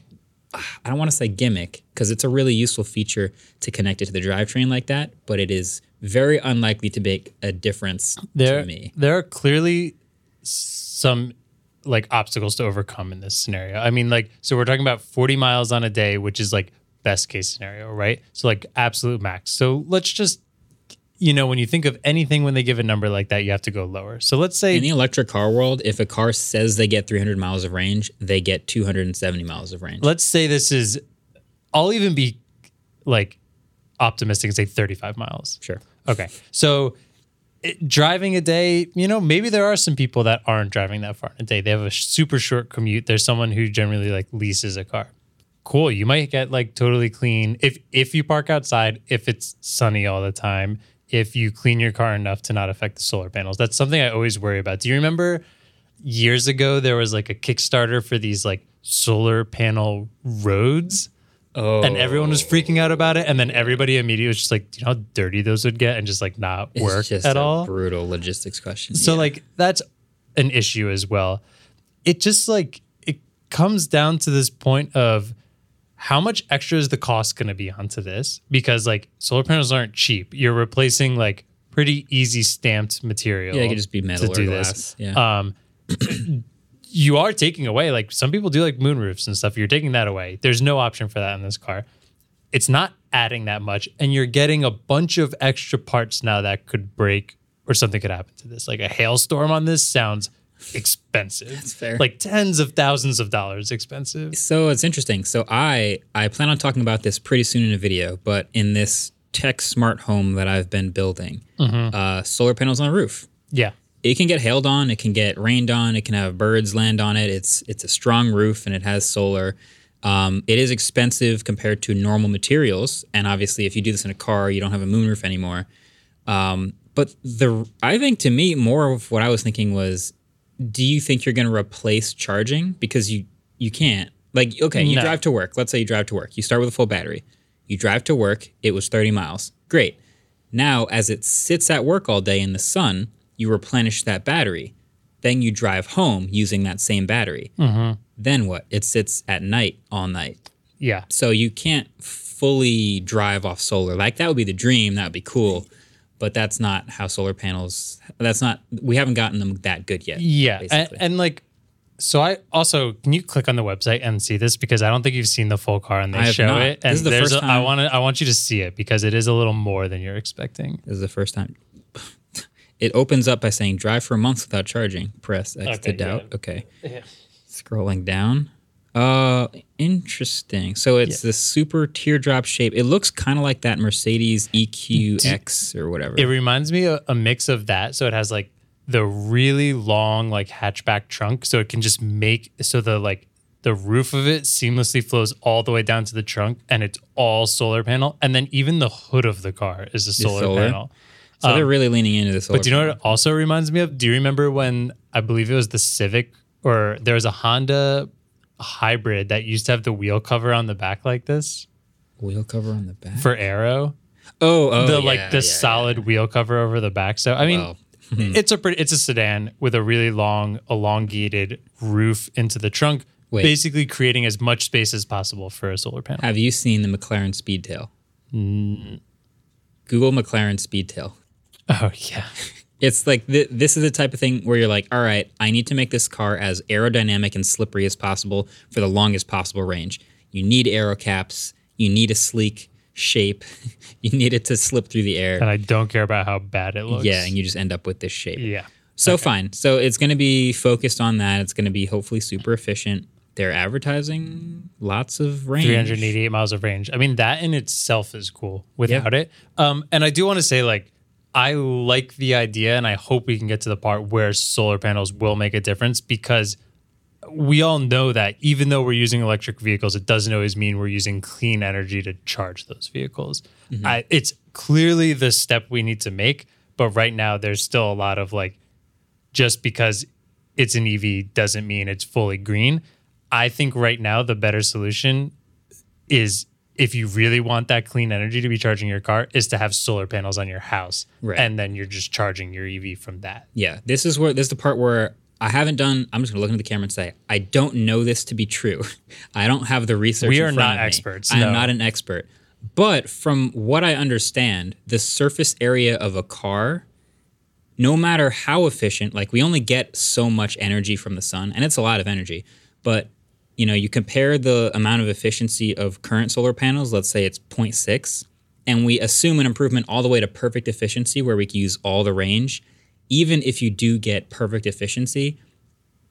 I don't want to say gimmick because it's a really useful feature to connect it to the drivetrain like that, but it is very unlikely to make a difference There, to me. there are clearly some like obstacles to overcome in this scenario. I mean, like, so we're talking about 40 miles on a day, which is like best case scenario, right? So like absolute max. So let's just, you know, when you think of anything when they give a number like that, you have to go lower. So let's say In the electric car world, if a car says they get 300 miles of range, they get 270 miles of range. let's say this is I'll even be like optimistic and say 35 miles. Sure. Okay. So it, driving a day, you know, maybe there are some people that aren't driving that far in a day. They have a super short commute. There's someone who generally like leases a car. Cool. You might get like totally clean if if you park outside, if it's sunny all the time, if you clean your car enough to not affect the solar panels. That's something I always worry about. Do you remember years ago there was like a Kickstarter for these like solar panel roads? Oh, and everyone was freaking out about it. And then everybody immediately was just like, do you know how dirty those would get and just like not it's work just at a all? brutal logistics question. So Yeah. like that's an issue as well. It just like it comes down to this point of how much extra is the cost going to be onto this? Because like solar panels aren't cheap. You're replacing like pretty easy stamped material. yeah, it could just be metal to or do glass. this. Yeah. Um, you are taking away like some people do like moonroofs and stuff. You're taking that away. There's no option for that in this car. It's not adding that much, and you're getting a bunch of extra parts now that could break or something could happen to this. Like a hailstorm on this sounds expensive. That's fair. Like tens of thousands of dollars expensive. So it's interesting. So I I plan on talking about this pretty soon in a video, but in this tech smart home that I've been building, Mm-hmm. uh, solar panels on the roof. Yeah. It can get hailed on, it can get rained on, it can have birds land on it. It's it's a strong roof and it has solar. Um, it is expensive compared to normal materials, and obviously, if you do this in a car, you don't have a moonroof anymore. Um, but the I think to me more of what I was thinking was, do you think you're going to replace charging because you you can't like okay you No. drive to work. Let's say you drive to work. You start with a full battery. You drive to work. It was 30 miles. Great. Now, as it sits at work all day in the sun, you replenish that battery. Then you drive home using that same battery. Mm-hmm. Then what? It sits at night all night. Yeah. So you can't fully drive off solar. Like that would be the dream. That would be cool. But that's not how solar panels. That's not. We haven't gotten them that good yet. Yeah, and, and like, so I also can you click on the website and see this because I don't think you've seen the full car and they I show not. it. This is the first a, I time- want to I want you to see it because it is a little more than you're expecting. This is the first time. It opens up by saying "Drive for months without charging." Press X Okay, to doubt. yeah. Okay. Scrolling down. Uh, interesting. So it's the super teardrop shape. It looks kind of like that Mercedes EQX or whatever. It reminds me of a mix of that. So it has like the really long like hatchback trunk, so it can just make so the like the roof of it seamlessly flows all the way down to the trunk, and it's all solar panel. And then even the hood of the car is a solar, solar? panel. so they're really leaning into this. um, But do you know what it also reminds me of? Do you remember when I believe it was the Civic or there was a Honda hybrid that used to have the wheel cover on the back like this wheel cover on the back? for Arrow. oh, oh, the yeah, like the yeah, solid wheel cover over the back. So I mean, Wow. it's a pretty, it's a sedan with a really long, elongated roof into the trunk, Wait. basically creating as much space as possible for a solar panel. Have you seen the McLaren Speedtail? Google McLaren Speedtail. Oh yeah, It's like th- this is the type of thing where you're like, all right, I need to make this car as aerodynamic and slippery as possible for the longest possible range. You need aero caps. You need a sleek shape. you need it to slip through the air. and I don't care about how bad it looks. Yeah, and you just end up with this shape. yeah. So fine. So it's going to be focused on that. It's going to be hopefully super efficient. They're advertising lots of range. 388 miles of range. I mean, that in itself is cool without it. Um, and I do want to say, like, I like the idea and I hope we can get to the part where solar panels will make a difference because we all know that even though we're using electric vehicles, it doesn't always mean we're using clean energy to charge those vehicles. Mm-hmm. I, it's clearly the step we need to make, but right now there's still a lot of like, just because it's an EV doesn't mean it's fully green. I think right now the better solution is if you really want that clean energy to be charging your car is to have solar panels on your house Right. and then you're just charging your EV from that. Yeah, this is where this is the part where I haven't done. I'm just gonna look into the camera and say I don't know this to be true. I don't have the research. We are not experts, I am no. not an expert, but from what I understand, the surface area of a car, no matter how efficient, like we only get so much energy from the sun, and it's a lot of energy. But you know, you compare the amount of efficiency of current solar panels. Let's say it's 0.6, and we assume an improvement all the way to perfect efficiency, where we can use all the range even if you do get perfect efficiency,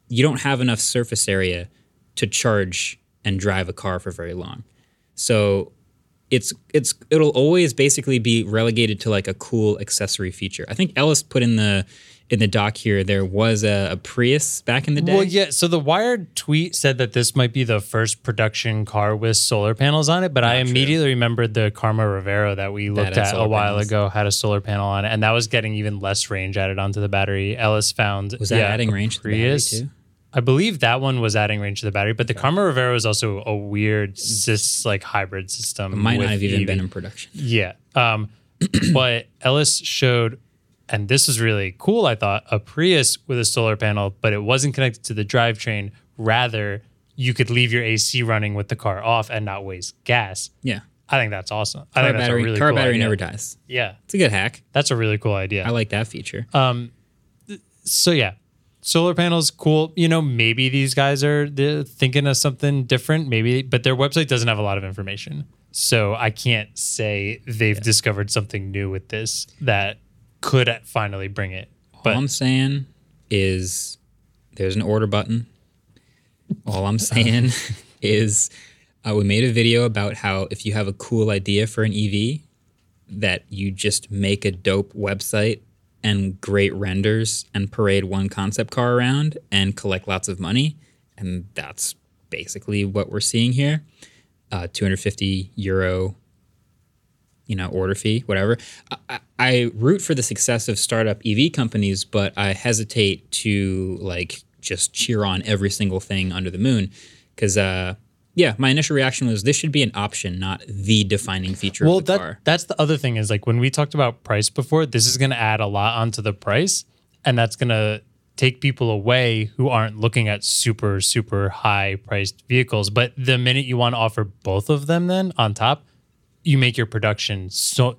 you don't have enough surface area to charge and drive a car for very long. So it's it's it'll always basically be relegated to like a cool accessory feature. I think Ellis put in the in the doc here there was a, a Prius back in the day. Well, yeah. So the Wired tweet said that this might be the first production car with solar panels on it, but I immediately remembered the Karma Revero that we looked had at a while panels. ago had a solar panel on it, and that was getting even less range added onto the battery. Ellis found Was that yeah, adding range to the battery Prius. too? I believe that one was adding range to the battery, but the Karma Revero is also a weird cis like hybrid system. It might not have even EV. been in production. Yeah. Um, but Ellis showed, and this was really cool, I thought, a Prius with a solar panel, but it wasn't connected to the drivetrain. Rather, you could leave your AC running with the car off and not waste gas. Yeah. I think that's awesome. I Car think that's battery a really car cool battery idea. never dies. Yeah. It's a good hack. That's a really cool idea. I like that feature. so yeah, solar panels, cool. You know, maybe these guys are thinking of something different, maybe, but their website doesn't have a lot of information. So I can't say they've discovered something new with this that could finally bring it. But All I'm saying is there's an order button. All I'm saying is uh, we made a video about how if you have a cool idea for an EV, that you just make a dope website and great renders and parade one concept car around and collect lots of money. And that's basically what we're seeing here. Uh, 250 euro you know, order fee, whatever. I, I- root for the success of startup EV companies, but I hesitate to like just cheer on every single thing under the moon because, uh, yeah, my initial reaction was this should be an option, not the defining feature well, of the that car. that's the other thing is like when we talked about price before, this is going to add a lot onto the price, and that's going to take people away who aren't looking at super super high priced vehicles. But the minute you want to offer both of them, then on top, you make your production so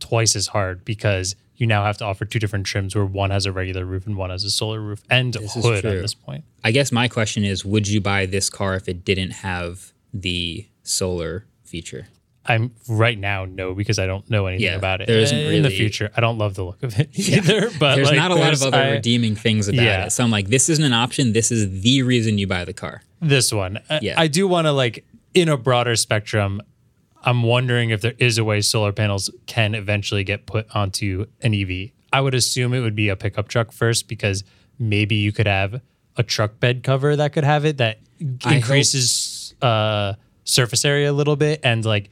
twice as hard because you now have to offer two different trims where one has a regular roof and one has a solar roof and This is hood at this point. I guess my question is would you buy this car if it didn't have the solar feature? I'm right now no because I don't know anything Yeah, about it. there isn't in the future. I don't love the look of it either. But There's like, not a lot of other I- redeeming things about Yeah. it. So I'm like, this isn't an option. This is the reason you buy the car. this one. I- Yeah. I do want to like in a broader spectrum. I'm wondering if there is a way solar panels can eventually get put onto an EV. I would assume it would be a pickup truck first because maybe you could have a truck bed cover that could have it that increases uh, surface area a little bit and like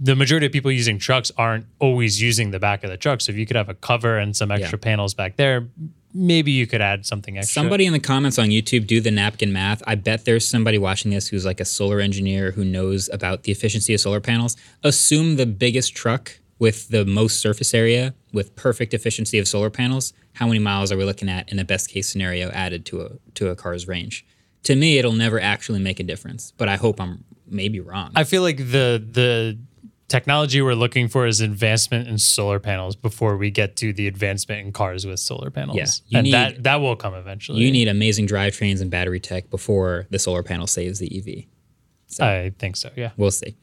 the majority of people using trucks aren't always using the back of the truck. So if you could have a cover and some extra panels back there, maybe you could add something extra. Somebody in the comments on YouTube do the napkin math. I bet there's somebody watching this who's like a solar engineer who knows about the efficiency of solar panels. Assume the biggest truck with the most surface area with perfect efficiency of solar panels. How many miles are we looking at in a best case scenario added to a to a car's range? To me, it'll never actually make a difference, but I hope I'm maybe wrong. I feel like the the technology we're looking for is advancement in solar panels before we get to the advancement in cars with solar panels. Yeah, you and need- that that will come eventually. you need amazing drivetrains and battery tech before the solar panel saves the EV. I think so. Yeah. we'll see.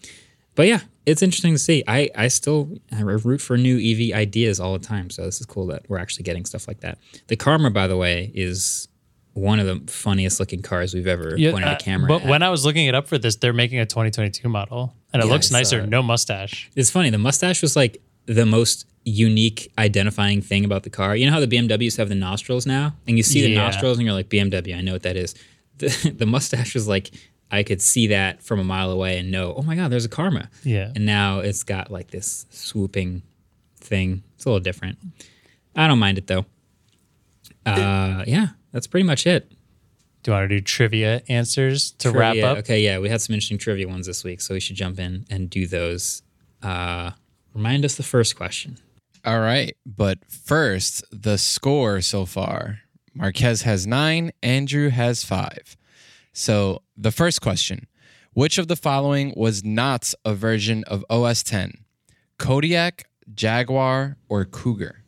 But yeah, it's interesting to see. I, I still I root for new EV ideas all the time. So this is cool that we're actually getting stuff like that. The Karma, by the way, is one of the funniest looking cars we've ever pointed uh, a camera But at. when I was looking it up for this, they're making a 2022 model, and it Yeah, looks nicer. it. No mustache. it's funny, the mustache was like the most unique identifying thing about the car. You know how the BMWs have the nostrils now, and you see the Yeah. nostrils, and you're like BMW. I know what that is. The, the mustache was like I could see that from a mile away and know, oh my god, there's a Karma. Yeah. And now it's got like this swooping thing. It's a little different. I don't mind it though. Uh, yeah, that's pretty much it. Do you want to do trivia answers to wrap up? Okay, yeah, we had some interesting trivia ones this week, so we should jump in and do those. Uh, remind us the first question. All right. But first, the score so far Marques has nine, Andrew has five. So the first question Which of the following was not a version of OS 10? Kodiak, Jaguar, or Cougar?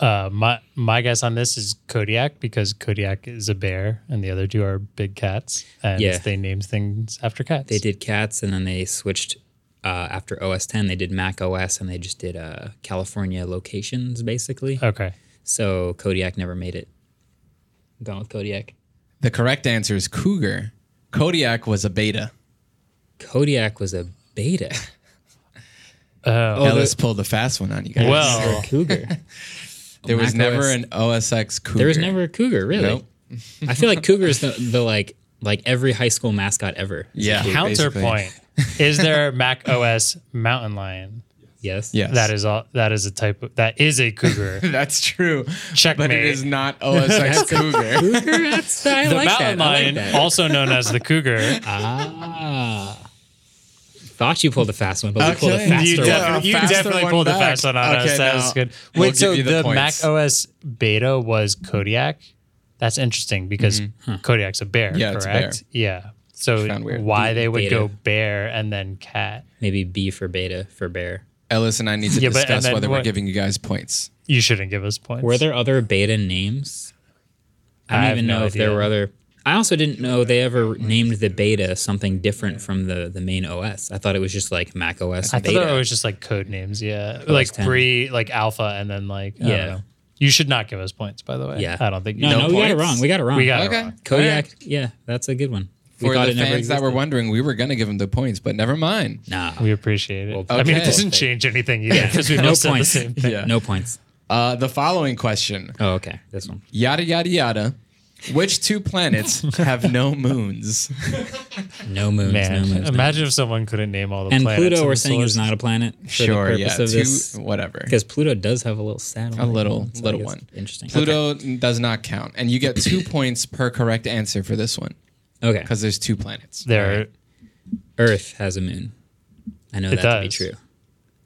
Uh, my my guess on this is Kodiak because Kodiak is a bear and the other two are big cats, and Yeah. they named things after cats. They did cats, and then they switched uh, after OS 10. They did Mac OS, and they just did uh, California locations basically. Okay. So Kodiak never made it. I'm going with Kodiak. The correct answer is Cougar. Kodiak was a beta. Kodiak was a beta. Oh, Ellis pulled the fast one on you guys. well, Cougar. There was Mac never OS. an OSX Cougar. There was never a cougar, really. Nope. I feel like cougar is the, the like like every high school mascot ever. is a Yeah. cougar. counterpoint. is there Mac OS mountain lion? Yes. Yes. That is all. That is a type. Of, that is a cougar. That's true. Checkmate. But it is not OSX Cougar. Cougar. That's I the like mountain that. I like lion, also known as the cougar. Ah. Thought you pulled a fast one, but we pulled a faster you, Yeah, one. definitely, you faster definitely one pulled a back. fast one on Okay, us. That now was good. we'll Wait, so the the, Mac. OS beta was Kodiak? That's interesting because Kodiak's a bear, Mm-hmm. Yeah, it's a correct? Yeah. So Found weird. why they would Beta. go bear and then cat? Maybe B for beta for bear. Ellis and I need to Yeah, discuss then whether we're giving you guys points. You shouldn't give us points. Were there other beta names? I don't I have even no know if there were other. I also didn't know they ever named the beta something different from the the main OS. I thought it was just like Mac OS I thought it was just like code names, yeah, like 10. pre, like alpha, and then like I don't Yeah. know. You should not give us points, by the way. Yeah. I don't think you no, know. no, we got it wrong. We got it wrong. We got it wrong. Kodiak. Yeah, that's a good one. We For the it never fans that were wondering, we were going to give them the points, but never mind. Nah, We appreciate it. Well, I mean, it doesn't change anything either because we no both said the points. same thing. Yeah. No points. Uh, the following question Oh, okay. This one. yada, yada, yada. Which two planets have no moons? No moons. no Man, moons. no imagine if someone couldn't name all the planets. And planets. Pluto, in we're the saying solar is not a planet for sure, the yeah. purpose Two, of this, whatever. because Pluto does have a little satellite. A little, So I little guess one. Interesting. Pluto does not count. And you get two points per correct answer for this one Okay. because there's two planets. There, Earth has a moon. I know It that to be does. true.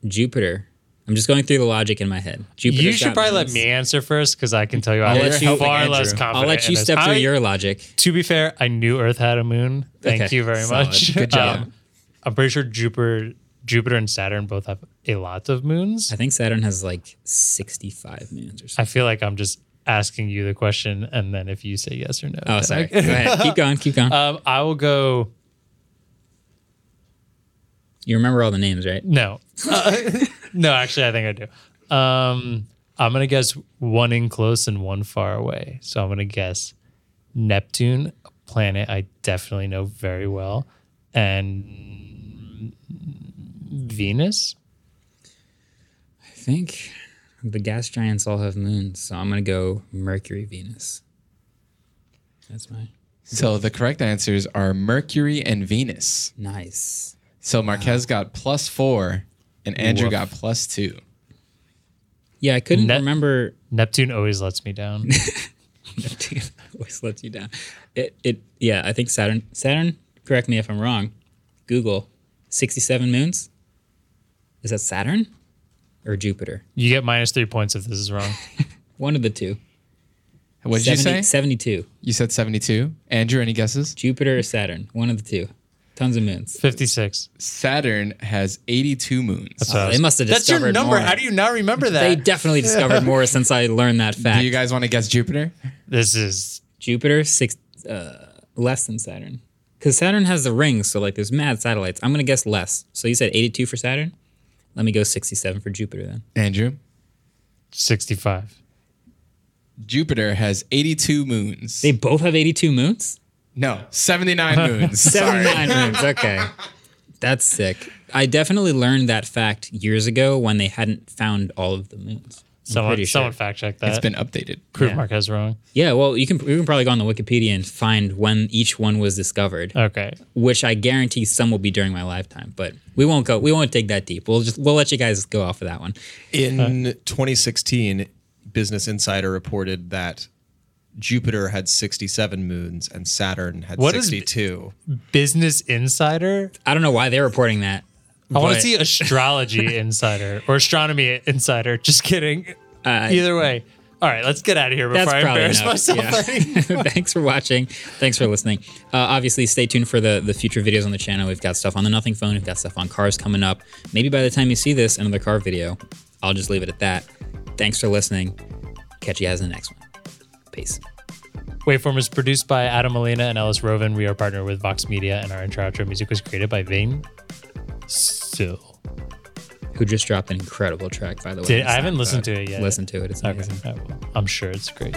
Jupiter. I'm just going through the logic in my head. Jupiter. you should probably let me answer first because I can tell you I'll I'm let you- far less confident. I'll let you step through I- your logic. To be fair, I knew Earth had a moon. Thank Okay, you very solid. much. Um, Good job. I'm pretty sure Jupiter, Jupiter and Saturn both have a lot of moons. I think Saturn has like 65 moons or something. I feel like I'm just asking you the question, and then if you say yes or no, Oh, sorry. I- Go ahead. Keep going. Keep going. um, I will go. you remember all the names, right? No, Uh, no. Actually, I think I do. Um, I'm gonna guess one in close and one far away. So I'm gonna guess Neptune, a planet I definitely know very well, and Venus. I think the gas giants all have moons, so I'm gonna go Mercury, Venus. That's my So the correct answers are Mercury and Venus. nice. So Marques got plus four and Andrew Woof. got plus two. Yeah, I couldn't Ne- remember. Neptune always lets me down. Neptune always lets you down. It, it, yeah. I think Saturn. Saturn. Correct me if I'm wrong. Google, 67 moons. Is that Saturn or Jupiter? You get minus three points if this is wrong. One of the two. What did you say? 72. You said 72. Andrew, any guesses? Jupiter or Saturn? One of the two. Tons of moons. 56. Saturn has 82 moons. That's Oh, they must have That's your discovered number. more. How do you not remember that? They definitely discovered more since I learned that fact. Do you guys want to guess Jupiter? this is Jupiter six uh, less than Saturn because Saturn has the rings, so like there's mad satellites. I'm gonna guess less. So you said 82 for Saturn. Let me go 67 for Jupiter then. Andrew? 65. Jupiter has 82 moons. They both have 82 moons. No, 79 moons. 79 moons. Okay, that's sick. I definitely learned that fact years ago when they hadn't found all of the moons. I'm Someone, sure. someone fact check that. It's been updated. Prove yeah. Marques wrong. Yeah, well, you can you can probably go on the Wikipedia and find when each one was discovered, Okay. which I guarantee some will be during my lifetime. But we won't go. We won't dig that deep. We'll just we'll let you guys go off of that one. In 2016, Business Insider reported that Jupiter had 67 moons and Saturn had What is- 62. Business Insider. I don't know why they're reporting that. I want to see Astrology Insider or Astronomy Insider. Just kidding. Uh, Either way. All right, let's get out of here before That's I embarrass enough. myself. Yeah. Thanks for watching. Thanks for listening. Uh, obviously, stay tuned for the the future videos on the channel. We've got stuff on the Nothing Phone. We've got stuff on cars coming up. Maybe by the time you see this, another car video. I'll just leave it at that. Thanks for listening. Catch you guys in the next one. Peace. Waveform is produced by Adam Molina and Ellis Rovin. We are partnered with Vox Media, and our intro outro music was created by Vane Still. Who just dropped an incredible track, by the way. Did, I haven't listened to it yet. Listen to it. It's amazing. Will. I'm sure it's great.